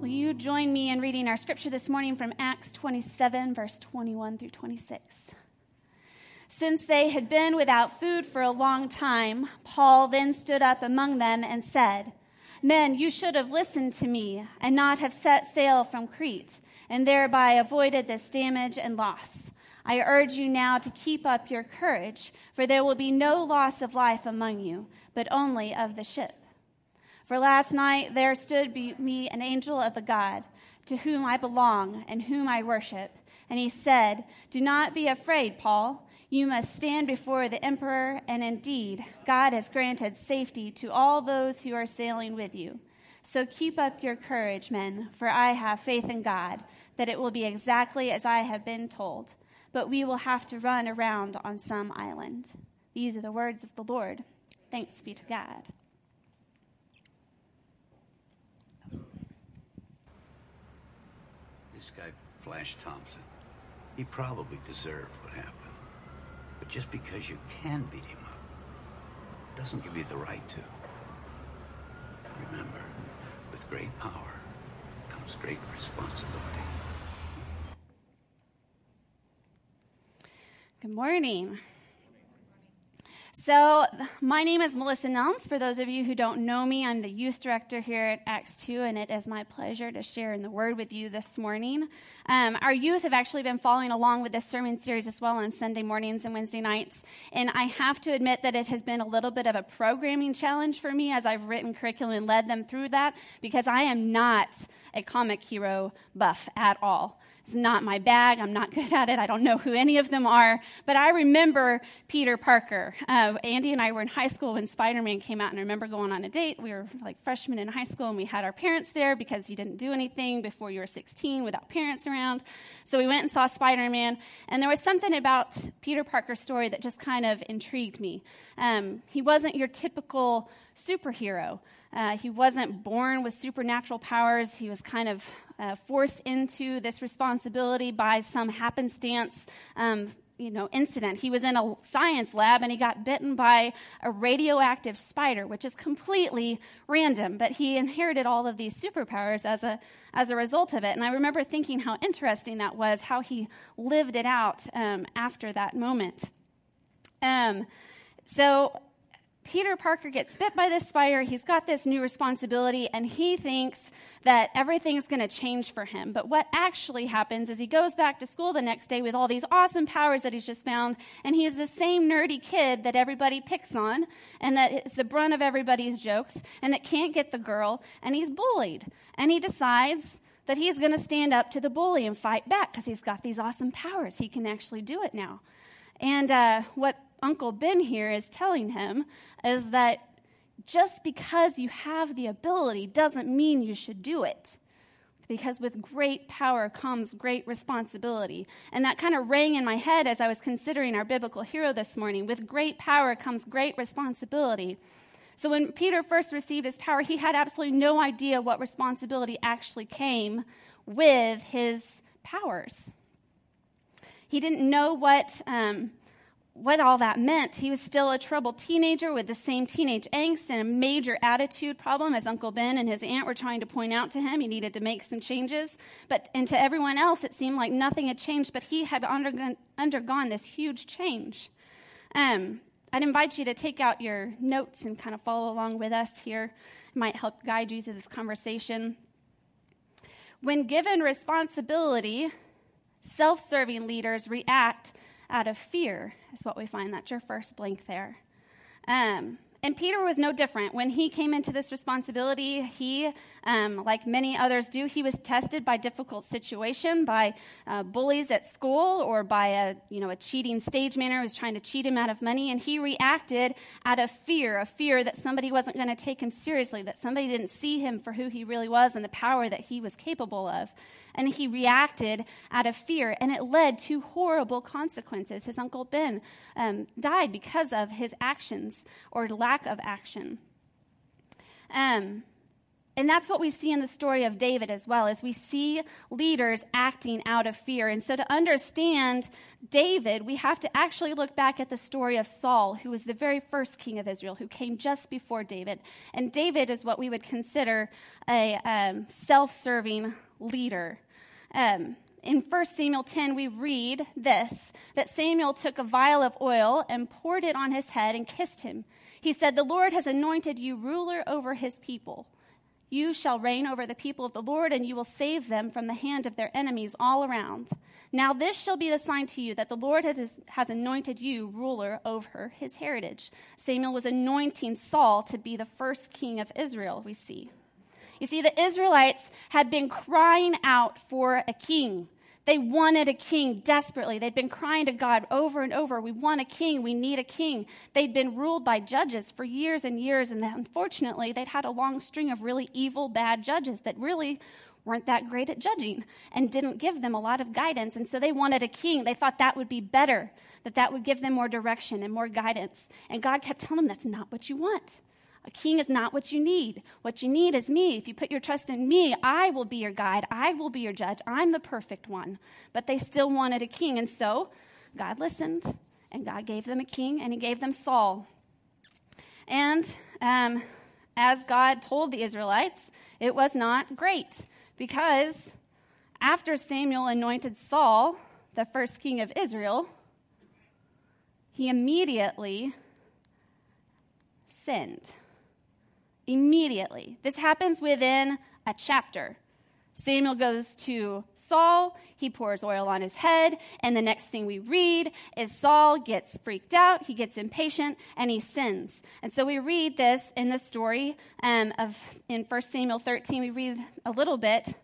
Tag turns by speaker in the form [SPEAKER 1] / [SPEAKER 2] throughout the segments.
[SPEAKER 1] Will you join me in reading our scripture this morning from Acts 27, verse 21 through 26? Since they had been without food for a long time, Paul then stood up among them and said, Men, you should have listened to me and not have set sail from Crete, and thereby avoided this damage and loss. I urge you now to keep up your courage, for there will be no loss of life among you, but only of the ship. For last night there stood me an angel of the God, to whom I belong and whom I worship. And he said, Do not be afraid, Paul. You must stand before the emperor, and indeed, God has granted safety to all those who are sailing with you. So keep up your courage, men, for I have faith in God that it will be exactly as I have been told. But we will have to run around on some island. These are the words of the Lord. Thanks be to God.
[SPEAKER 2] This guy, Flash Thompson, he probably deserved what happened. But just because you can beat him up doesn't give you the right to. Remember, with great power comes great responsibility.
[SPEAKER 1] Good morning. So, my name is Melissa Nelms. For those of you who don't know me, I'm the youth director here at Acts 2, and it is my pleasure to share in the word with you this morning. Um, our youth have actually been following along with this sermon series as well on Sunday mornings and Wednesday nights, and I have to admit that it has been a little bit of a programming challenge for me as I've written curriculum and led them through that because I am not a comic hero buff at all. It's not my bag. I'm not good at it. I don't know who any of them are. But I remember Peter Parker. Uh, Andy and I were in high school when Spider Man came out, and I remember going on a date. We were like freshmen in high school, and we had our parents there because you didn't do anything before you were 16 without parents around. So we went and saw Spider Man, and there was something about Peter Parker's story that just kind of intrigued me. Um, he wasn't your typical superhero. Uh, he wasn't born with supernatural powers. He was kind of uh, forced into this responsibility by some happenstance. Um, you know, incident. He was in a science lab and he got bitten by a radioactive spider, which is completely random. But he inherited all of these superpowers as a as a result of it. And I remember thinking how interesting that was, how he lived it out um, after that moment. Um, so Peter Parker gets bit by this spider. He's got this new responsibility, and he thinks that everything's going to change for him. But what actually happens is he goes back to school the next day with all these awesome powers that he's just found, and he's the same nerdy kid that everybody picks on, and that is the brunt of everybody's jokes, and that can't get the girl, and he's bullied. And he decides that he's going to stand up to the bully and fight back because he's got these awesome powers. He can actually do it now. And uh, what Uncle Ben here is telling him is that just because you have the ability doesn't mean you should do it. Because with great power comes great responsibility. And that kind of rang in my head as I was considering our biblical hero this morning. With great power comes great responsibility. So when Peter first received his power, he had absolutely no idea what responsibility actually came with his powers. He didn't know what. Um, what all that meant. He was still a troubled teenager with the same teenage angst and a major attitude problem as Uncle Ben and his aunt were trying to point out to him. He needed to make some changes. But, and to everyone else, it seemed like nothing had changed, but he had undergone, undergone this huge change. Um, I'd invite you to take out your notes and kind of follow along with us here. It might help guide you through this conversation. When given responsibility, self serving leaders react out of fear, is what we find. That's your first blank there. Um, and Peter was no different. When he came into this responsibility, he, um, like many others do, he was tested by difficult situation, by uh, bullies at school, or by a you know a cheating stage manager who was trying to cheat him out of money, and he reacted out of fear, a fear that somebody wasn't going to take him seriously, that somebody didn't see him for who he really was and the power that he was capable of and he reacted out of fear, and it led to horrible consequences. His uncle Ben um, died because of his actions or lack of action. Um, And that's what we see in the story of David as well, as we see leaders acting out of fear. And so to understand David, we have to actually look back at the story of Saul, who was the very first king of Israel, who came just before David. And David is what we would consider a um, self serving leader. Um, in 1 Samuel 10, we read this that Samuel took a vial of oil and poured it on his head and kissed him. He said, The Lord has anointed you ruler over his people. You shall reign over the people of the Lord, and you will save them from the hand of their enemies all around. Now, this shall be the sign to you that the Lord has, has anointed you ruler over his heritage. Samuel was anointing Saul to be the first king of Israel, we see. You see, the Israelites had been crying out for a king. They wanted a king desperately. They'd been crying to God over and over, We want a king. We need a king. They'd been ruled by judges for years and years, and unfortunately, they'd had a long string of really evil, bad judges that really weren't that great at judging and didn't give them a lot of guidance. And so they wanted a king. They thought that would be better, that that would give them more direction and more guidance. And God kept telling them, That's not what you want. A king is not what you need. What you need is me. If you put your trust in me, I will be your guide. I will be your judge. I'm the perfect one. But they still wanted a king. And so God listened, and God gave them a king, and he gave them Saul. And um, as God told the Israelites, it was not great because after Samuel anointed Saul, the first king of Israel, he immediately sinned immediately. This happens within a chapter. Samuel goes to Saul, he pours oil on his head, and the next thing we read is Saul gets freaked out, he gets impatient, and he sins. And so we read this in the story um, of in 1 Samuel 13. We read a little bit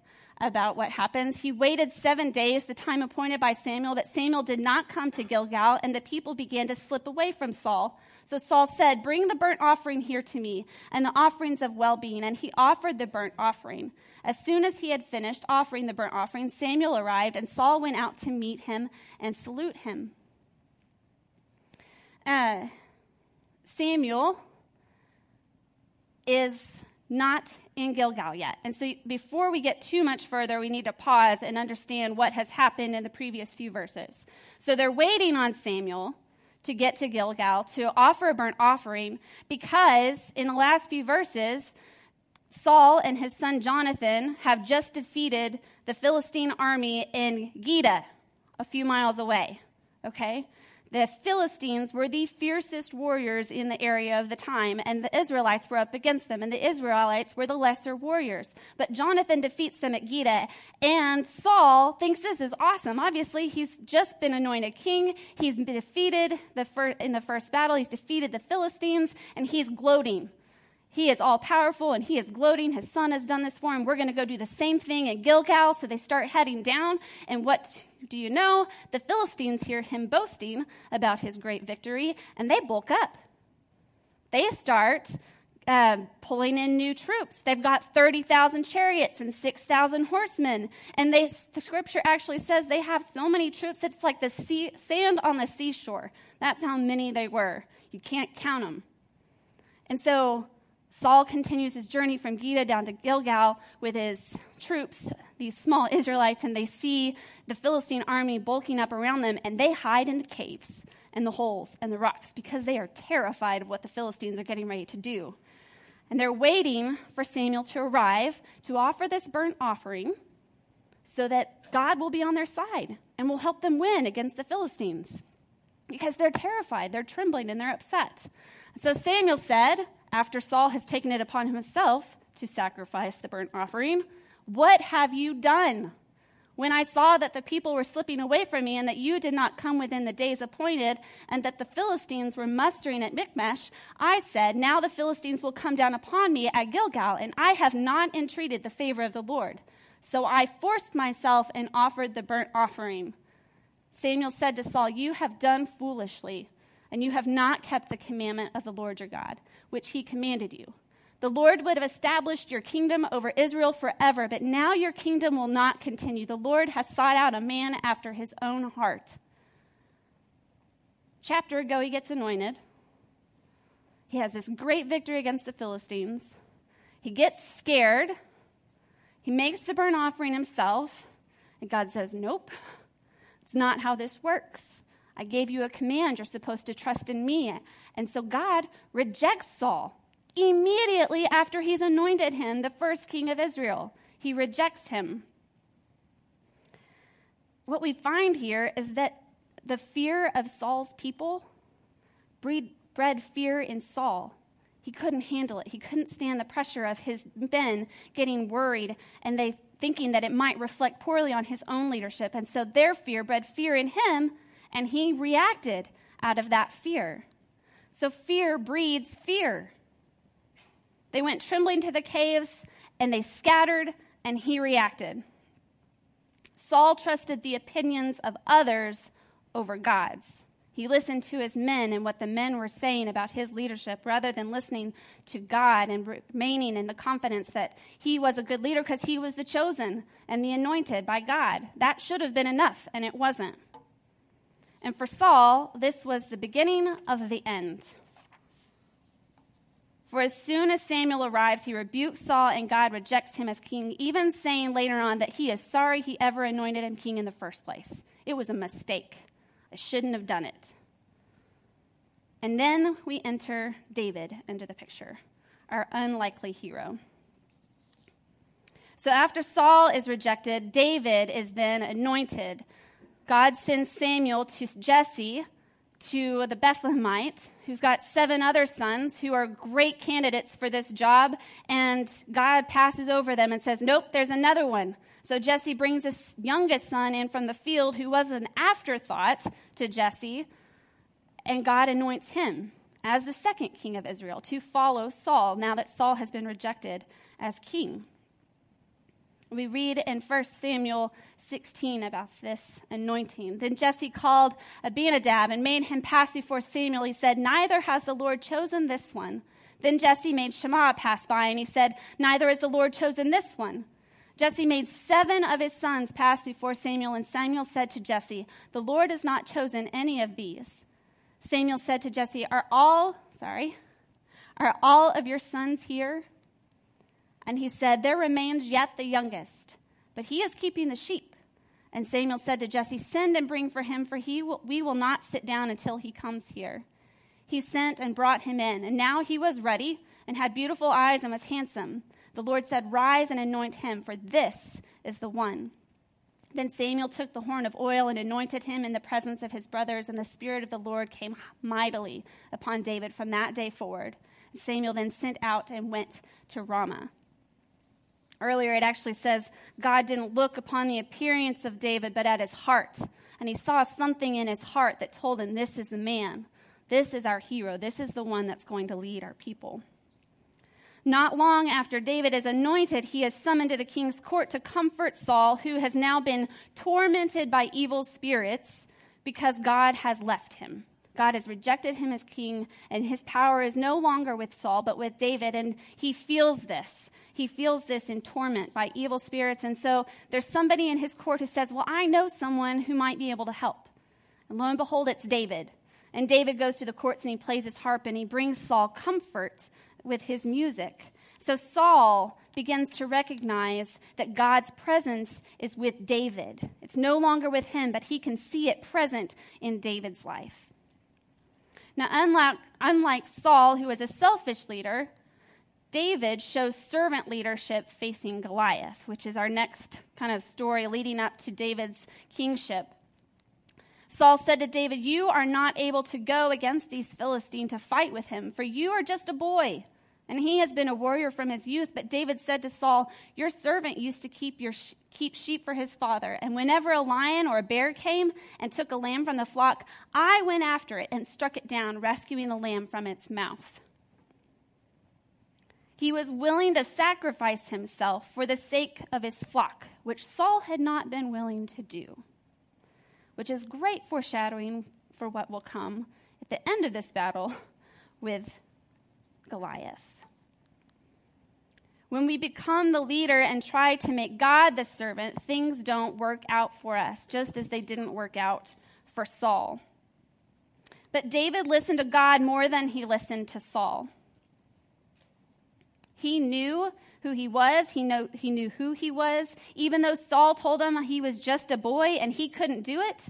[SPEAKER 1] about what happens. He waited seven days, the time appointed by Samuel, but Samuel did not come to Gilgal, and the people began to slip away from Saul. So Saul said, Bring the burnt offering here to me, and the offerings of well being. And he offered the burnt offering. As soon as he had finished offering the burnt offering, Samuel arrived, and Saul went out to meet him and salute him. Uh, Samuel is not in Gilgal yet. And so before we get too much further, we need to pause and understand what has happened in the previous few verses. So they're waiting on Samuel to get to Gilgal to offer a burnt offering because in the last few verses, Saul and his son Jonathan have just defeated the Philistine army in Geba, a few miles away. Okay? The Philistines were the fiercest warriors in the area of the time, and the Israelites were up against them, and the Israelites were the lesser warriors. But Jonathan defeats them at Geba, and Saul thinks this is awesome. Obviously, he's just been anointed king. He's defeated the fir- in the first battle. He's defeated the Philistines, and he's gloating. He is all powerful and he is gloating. His son has done this for him. We're going to go do the same thing at Gilgal. So they start heading down. And what do you know? The Philistines hear him boasting about his great victory and they bulk up. They start uh, pulling in new troops. They've got 30,000 chariots and 6,000 horsemen. And they, the scripture actually says they have so many troops, it's like the sea, sand on the seashore. That's how many they were. You can't count them. And so Saul continues his journey from Geba down to Gilgal with his troops, these small Israelites, and they see the Philistine army bulking up around them, and they hide in the caves and the holes and the rocks because they are terrified of what the Philistines are getting ready to do. And they're waiting for Samuel to arrive to offer this burnt offering so that God will be on their side and will help them win against the Philistines because they're terrified, they're trembling, and they're upset. So Samuel said, after Saul has taken it upon himself to sacrifice the burnt offering, What have you done? When I saw that the people were slipping away from me, and that you did not come within the days appointed, and that the Philistines were mustering at Michmash, I said, Now the Philistines will come down upon me at Gilgal, and I have not entreated the favor of the Lord. So I forced myself and offered the burnt offering. Samuel said to Saul, You have done foolishly and you have not kept the commandment of the Lord your God, which he commanded you. The Lord would have established your kingdom over Israel forever, but now your kingdom will not continue. The Lord has sought out a man after his own heart. Chapter ago, he gets anointed. He has this great victory against the Philistines. He gets scared. He makes the burnt offering himself. And God says, Nope, it's not how this works. I gave you a command. You're supposed to trust in me. And so God rejects Saul immediately after he's anointed him the first king of Israel. He rejects him. What we find here is that the fear of Saul's people bred fear in Saul. He couldn't handle it. He couldn't stand the pressure of his men getting worried and they thinking that it might reflect poorly on his own leadership. And so their fear bred fear in him, and he reacted out of that fear. So fear breeds fear. They went trembling to the caves and they scattered, and he reacted. Saul trusted the opinions of others over God's. He listened to his men and what the men were saying about his leadership rather than listening to God and remaining in the confidence that he was a good leader because he was the chosen and the anointed by God. That should have been enough, and it wasn't. And for Saul, this was the beginning of the end. For as soon as Samuel arrives, he rebukes Saul, and God rejects him as king, even saying later on that he is sorry he ever anointed him king in the first place. It was a mistake. I shouldn't have done it. And then we enter David into the picture, our unlikely hero. So after Saul is rejected, David is then anointed. God sends Samuel to Jesse, to the Bethlehemite, who's got seven other sons who are great candidates for this job, and God passes over them and says, Nope, there's another one. So Jesse brings his youngest son in from the field, who was an afterthought to Jesse, and God anoints him as the second king of Israel to follow Saul now that Saul has been rejected as king. We read in 1 Samuel 16 about this anointing. Then Jesse called Abinadab and made him pass before Samuel. He said, Neither has the Lord chosen this one. Then Jesse made Shammah pass by, and he said, Neither has the Lord chosen this one. Jesse made seven of his sons pass before Samuel, and Samuel said to Jesse, The Lord has not chosen any of these. Samuel said to Jesse, Are all, sorry, are all of your sons here? And he said, There remains yet the youngest, but he is keeping the sheep. And Samuel said to Jesse, Send and bring for him, for he will, we will not sit down until he comes here. He sent and brought him in, and now he was ready and had beautiful eyes and was handsome. The Lord said, Rise and anoint him, for this is the one. Then Samuel took the horn of oil and anointed him in the presence of his brothers, and the Spirit of the Lord came mightily upon David from that day forward. Samuel then sent out and went to Ramah. Earlier, it actually says God didn't look upon the appearance of David, but at his heart. And he saw something in his heart that told him, This is the man. This is our hero. This is the one that's going to lead our people. Not long after David is anointed, he is summoned to the king's court to comfort Saul, who has now been tormented by evil spirits because God has left him. God has rejected him as king, and his power is no longer with Saul, but with David, and he feels this. He feels this in torment by evil spirits. And so there's somebody in his court who says, Well, I know someone who might be able to help. And lo and behold, it's David. And David goes to the courts and he plays his harp and he brings Saul comfort with his music. So Saul begins to recognize that God's presence is with David. It's no longer with him, but he can see it present in David's life. Now, unlike, unlike Saul, who was a selfish leader, David shows servant leadership facing Goliath, which is our next kind of story leading up to David's kingship. Saul said to David, You are not able to go against these Philistines to fight with him, for you are just a boy and he has been a warrior from his youth. But David said to Saul, Your servant used to keep, your sh- keep sheep for his father. And whenever a lion or a bear came and took a lamb from the flock, I went after it and struck it down, rescuing the lamb from its mouth. He was willing to sacrifice himself for the sake of his flock, which Saul had not been willing to do, which is great foreshadowing for what will come at the end of this battle with Goliath. When we become the leader and try to make God the servant, things don't work out for us, just as they didn't work out for Saul. But David listened to God more than he listened to Saul. He knew who he was. He, know, he knew who he was. Even though Saul told him he was just a boy and he couldn't do it,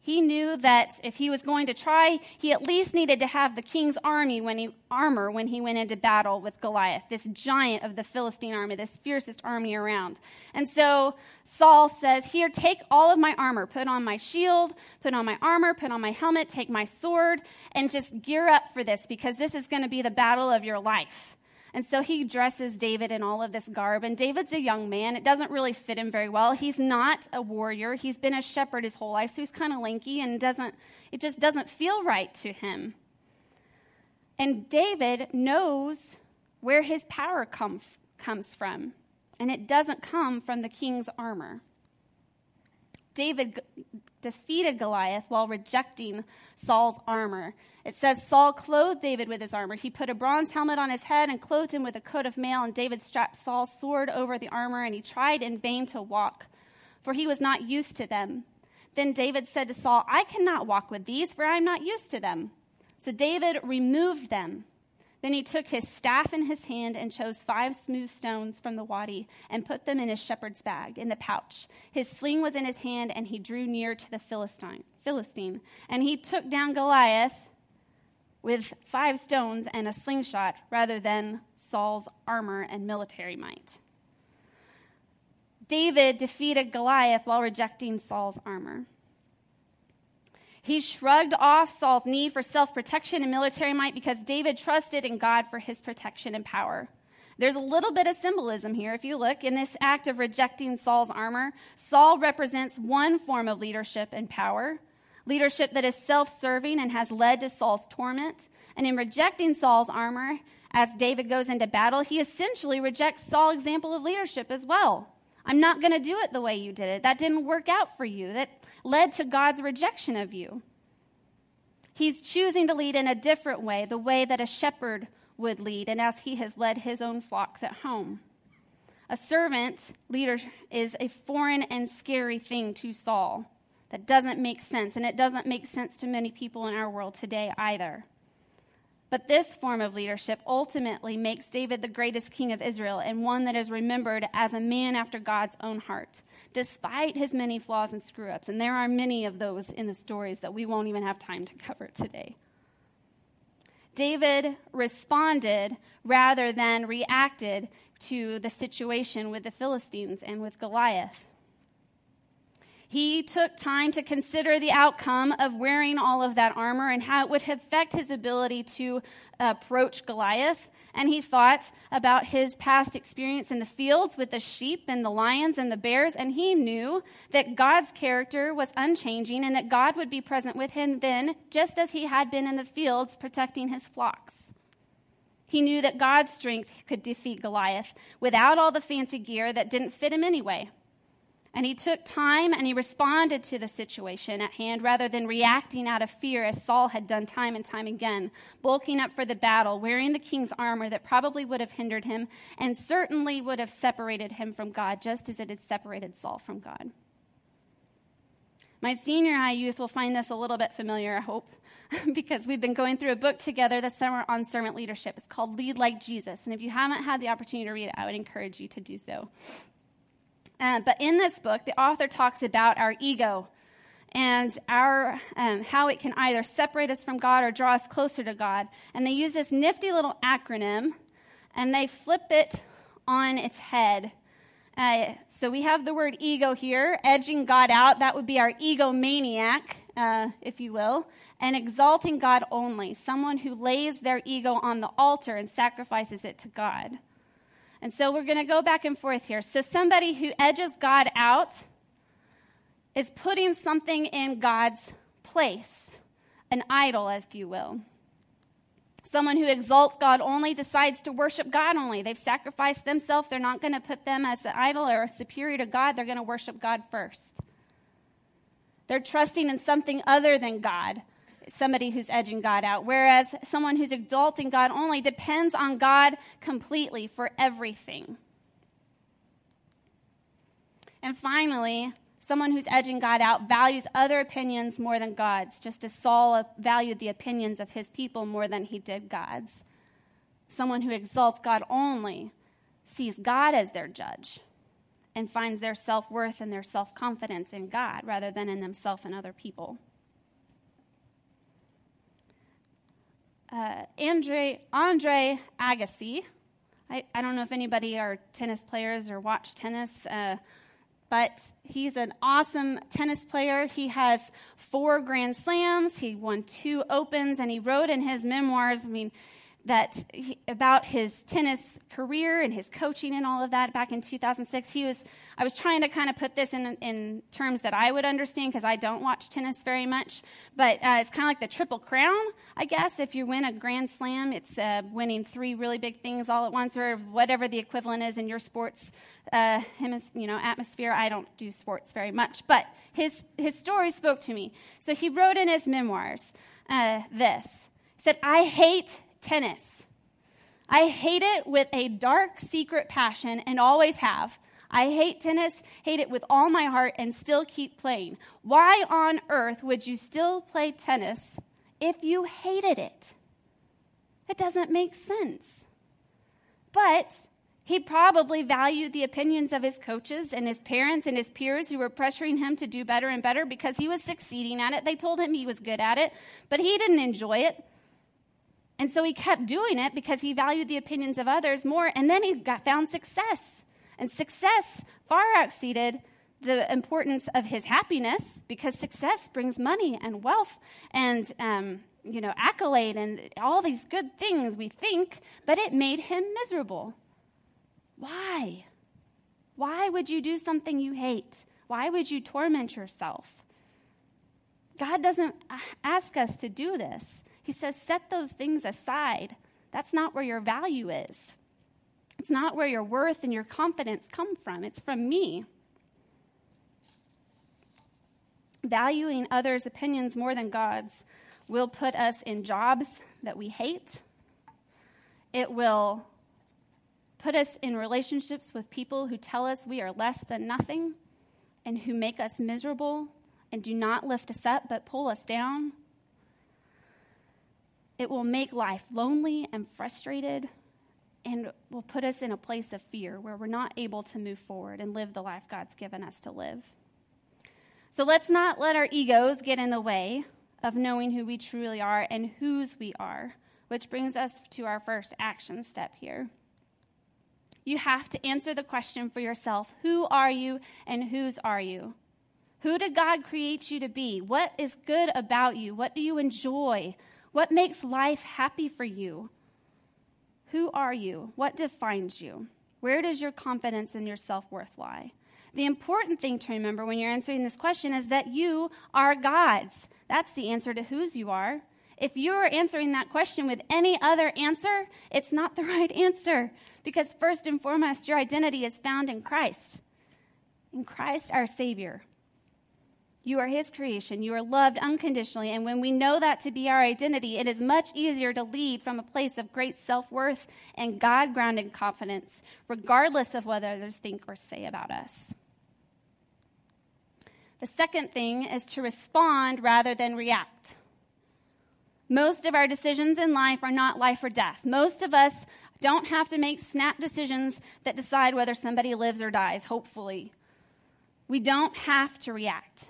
[SPEAKER 1] he knew that if he was going to try, he at least needed to have the king's army when he, armor when he went into battle with Goliath, this giant of the Philistine army, this fiercest army around. And so Saul says, Here, take all of my armor, put on my shield, put on my armor, put on my helmet, take my sword, and just gear up for this because this is going to be the battle of your life. And so he dresses David in all of this garb. And David's a young man. It doesn't really fit him very well. He's not a warrior. He's been a shepherd his whole life, so he's kind of lanky and doesn't it just doesn't feel right to him. And David knows where his power come, comes from, and it doesn't come from the king's armor. David defeated Goliath while rejecting Saul's armor. It says Saul clothed David with his armor. He put a bronze helmet on his head and clothed him with a coat of mail, and David strapped Saul's sword over the armor, and he tried in vain to walk, for he was not used to them. Then David said to Saul, I cannot walk with these, for I am not used to them. So David removed them. Then he took his staff in his hand and chose five smooth stones from the wadi and put them in his shepherd's bag, in the pouch. His sling was in his hand, and he drew near to the Philistine. Philistine. And he took down Goliath with five stones and a slingshot rather than Saul's armor and military might. David defeated Goliath while rejecting Saul's armor. He shrugged off Saul's need for self protection and military might because David trusted in God for his protection and power. There's a little bit of symbolism here. If you look in this act of rejecting Saul's armor, Saul represents one form of leadership and power, leadership that is self serving and has led to Saul's torment. And in rejecting Saul's armor, as David goes into battle, he essentially rejects Saul's example of leadership as well. I'm not going to do it the way you did it. That didn't work out for you. That led to God's rejection of you. He's choosing to lead in a different way, the way that a shepherd would lead, and as he has led his own flocks at home. A servant leader is a foreign and scary thing to Saul that doesn't make sense, and it doesn't make sense to many people in our world today either. But this form of leadership ultimately makes David the greatest king of Israel and one that is remembered as a man after God's own heart, despite his many flaws and screw ups. And there are many of those in the stories that we won't even have time to cover today. David responded rather than reacted to the situation with the Philistines and with Goliath. He took time to consider the outcome of wearing all of that armor and how it would affect his ability to approach Goliath. And he thought about his past experience in the fields with the sheep and the lions and the bears. And he knew that God's character was unchanging and that God would be present with him then, just as he had been in the fields protecting his flocks. He knew that God's strength could defeat Goliath without all the fancy gear that didn't fit him anyway. And he took time and he responded to the situation at hand rather than reacting out of fear as Saul had done time and time again, bulking up for the battle, wearing the king's armor that probably would have hindered him and certainly would have separated him from God, just as it had separated Saul from God. My senior high youth will find this a little bit familiar, I hope, because we've been going through a book together this summer on servant leadership. It's called Lead Like Jesus. And if you haven't had the opportunity to read it, I would encourage you to do so. Uh, but in this book, the author talks about our ego and our um, how it can either separate us from God or draw us closer to God. And they use this nifty little acronym, and they flip it on its head. Uh, so we have the word ego here, edging God out. That would be our egomaniac, uh, if you will. And exalting God only, someone who lays their ego on the altar and sacrifices it to God. And so we're going to go back and forth here. So somebody who edges God out is putting something in God's place, an idol, if you will. Someone who exalts God only decides to worship God only. They've sacrificed themselves. They're not going to put them as an idol or superior to God. They're going to worship God first. They're trusting in something other than God somebody who's edging God out, whereas someone who's exalting God only depends on God completely for everything. And finally, someone who's edging God out values other opinions more than God's, just as Saul valued the opinions of his people more than he did God's. Someone who exalts God only sees God as their judge and finds their self worth and their self confidence in God rather than in themselves and other people. Uh, Andre, Andre Agassi, I, I, don't know if anybody are tennis players or watch tennis, uh, but he's an awesome tennis player. He has four Grand Slams, he won two Opens, and he wrote in his memoirs, I mean, that he, about his tennis career and his coaching and all of that back in 2006. He was, I was trying to kind of put this in, in terms that I would understand because I don't watch tennis very much. But uh, it's kind of like the Triple Crown, I guess. If you win a Grand Slam, it's uh, winning three really big things all at once, or whatever the equivalent is in your sports uh, you know, atmosphere. I don't do sports very much, but his his story spoke to me. So he wrote in his memoirs uh, this. He said, "I hate tennis." I hate it with a dark, secret passion and always have. I hate tennis, hate it with all my heart, and still keep playing. Why on earth would you still play tennis if you hated it? It doesn't make sense. But he probably valued the opinions of his coaches and his parents and his peers who were pressuring him to do better and better because he was succeeding at it. They told him he was good at it, but he didn't enjoy it. And so he kept doing it because he valued the opinions of others more. And then he got found success. And success far exceeded the importance of his happiness because success brings money and wealth and, um, you know, accolade and all these good things we think, but it made him miserable. Why? Why would you do something you hate? Why would you torment yourself? God doesn't ask us to do this. He says, set those things aside. That's not where your value is. It's not where your worth and your confidence come from. It's from me. Valuing others' opinions more than God's will put us in jobs that we hate. It will put us in relationships with people who tell us we are less than nothing and who make us miserable and do not lift us up but pull us down. It will make life lonely and frustrated and will put us in a place of fear where we're not able to move forward and live the life God's given us to live. So let's not let our egos get in the way of knowing who we truly are and whose we are, which brings us to our first action step here. You have to answer the question for yourself who are you and whose are you? Who did God create you to be? What is good about you? What do you enjoy? What makes life happy for you? Who are you? What defines you? Where does your confidence and your self worth lie? The important thing to remember when you're answering this question is that you are God's. That's the answer to whose you are. If you're answering that question with any other answer, it's not the right answer because, first and foremost, your identity is found in Christ, in Christ our Savior. You are His creation. You are loved unconditionally. And when we know that to be our identity, it is much easier to lead from a place of great self worth and God grounded confidence, regardless of what others think or say about us. The second thing is to respond rather than react. Most of our decisions in life are not life or death. Most of us don't have to make snap decisions that decide whether somebody lives or dies, hopefully. We don't have to react.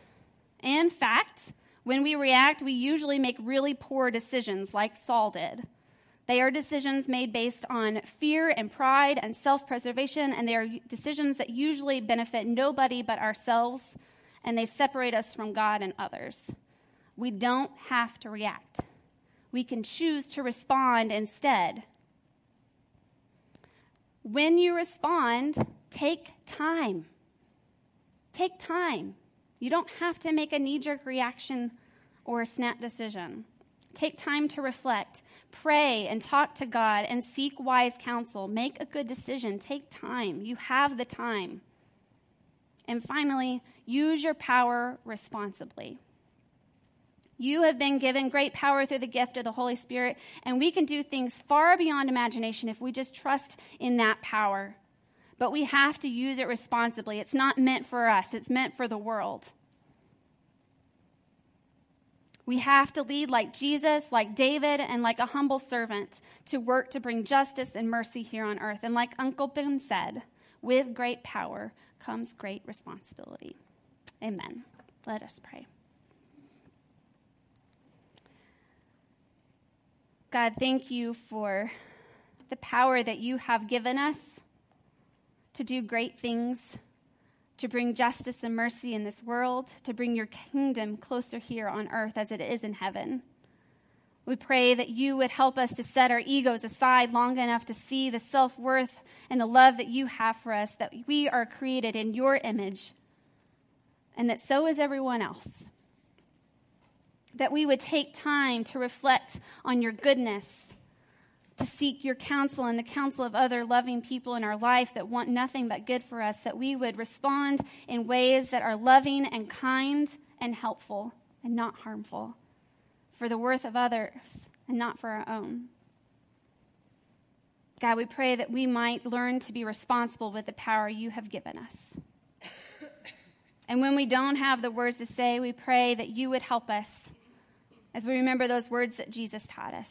[SPEAKER 1] In fact, when we react, we usually make really poor decisions, like Saul did. They are decisions made based on fear and pride and self preservation, and they are decisions that usually benefit nobody but ourselves, and they separate us from God and others. We don't have to react, we can choose to respond instead. When you respond, take time. Take time. You don't have to make a knee jerk reaction or a snap decision. Take time to reflect, pray, and talk to God and seek wise counsel. Make a good decision. Take time. You have the time. And finally, use your power responsibly. You have been given great power through the gift of the Holy Spirit, and we can do things far beyond imagination if we just trust in that power but we have to use it responsibly. It's not meant for us, it's meant for the world. We have to lead like Jesus, like David, and like a humble servant to work to bring justice and mercy here on earth. And like Uncle Ben said, with great power comes great responsibility. Amen. Let us pray. God, thank you for the power that you have given us to do great things to bring justice and mercy in this world, to bring your kingdom closer here on earth as it is in heaven. We pray that you would help us to set our egos aside long enough to see the self worth and the love that you have for us, that we are created in your image, and that so is everyone else. That we would take time to reflect on your goodness to seek your counsel and the counsel of other loving people in our life that want nothing but good for us, that we would respond in ways that are loving and kind and helpful and not harmful for the worth of others and not for our own. God, we pray that we might learn to be responsible with the power you have given us. And when we don't have the words to say, we pray that you would help us as we remember those words that Jesus taught us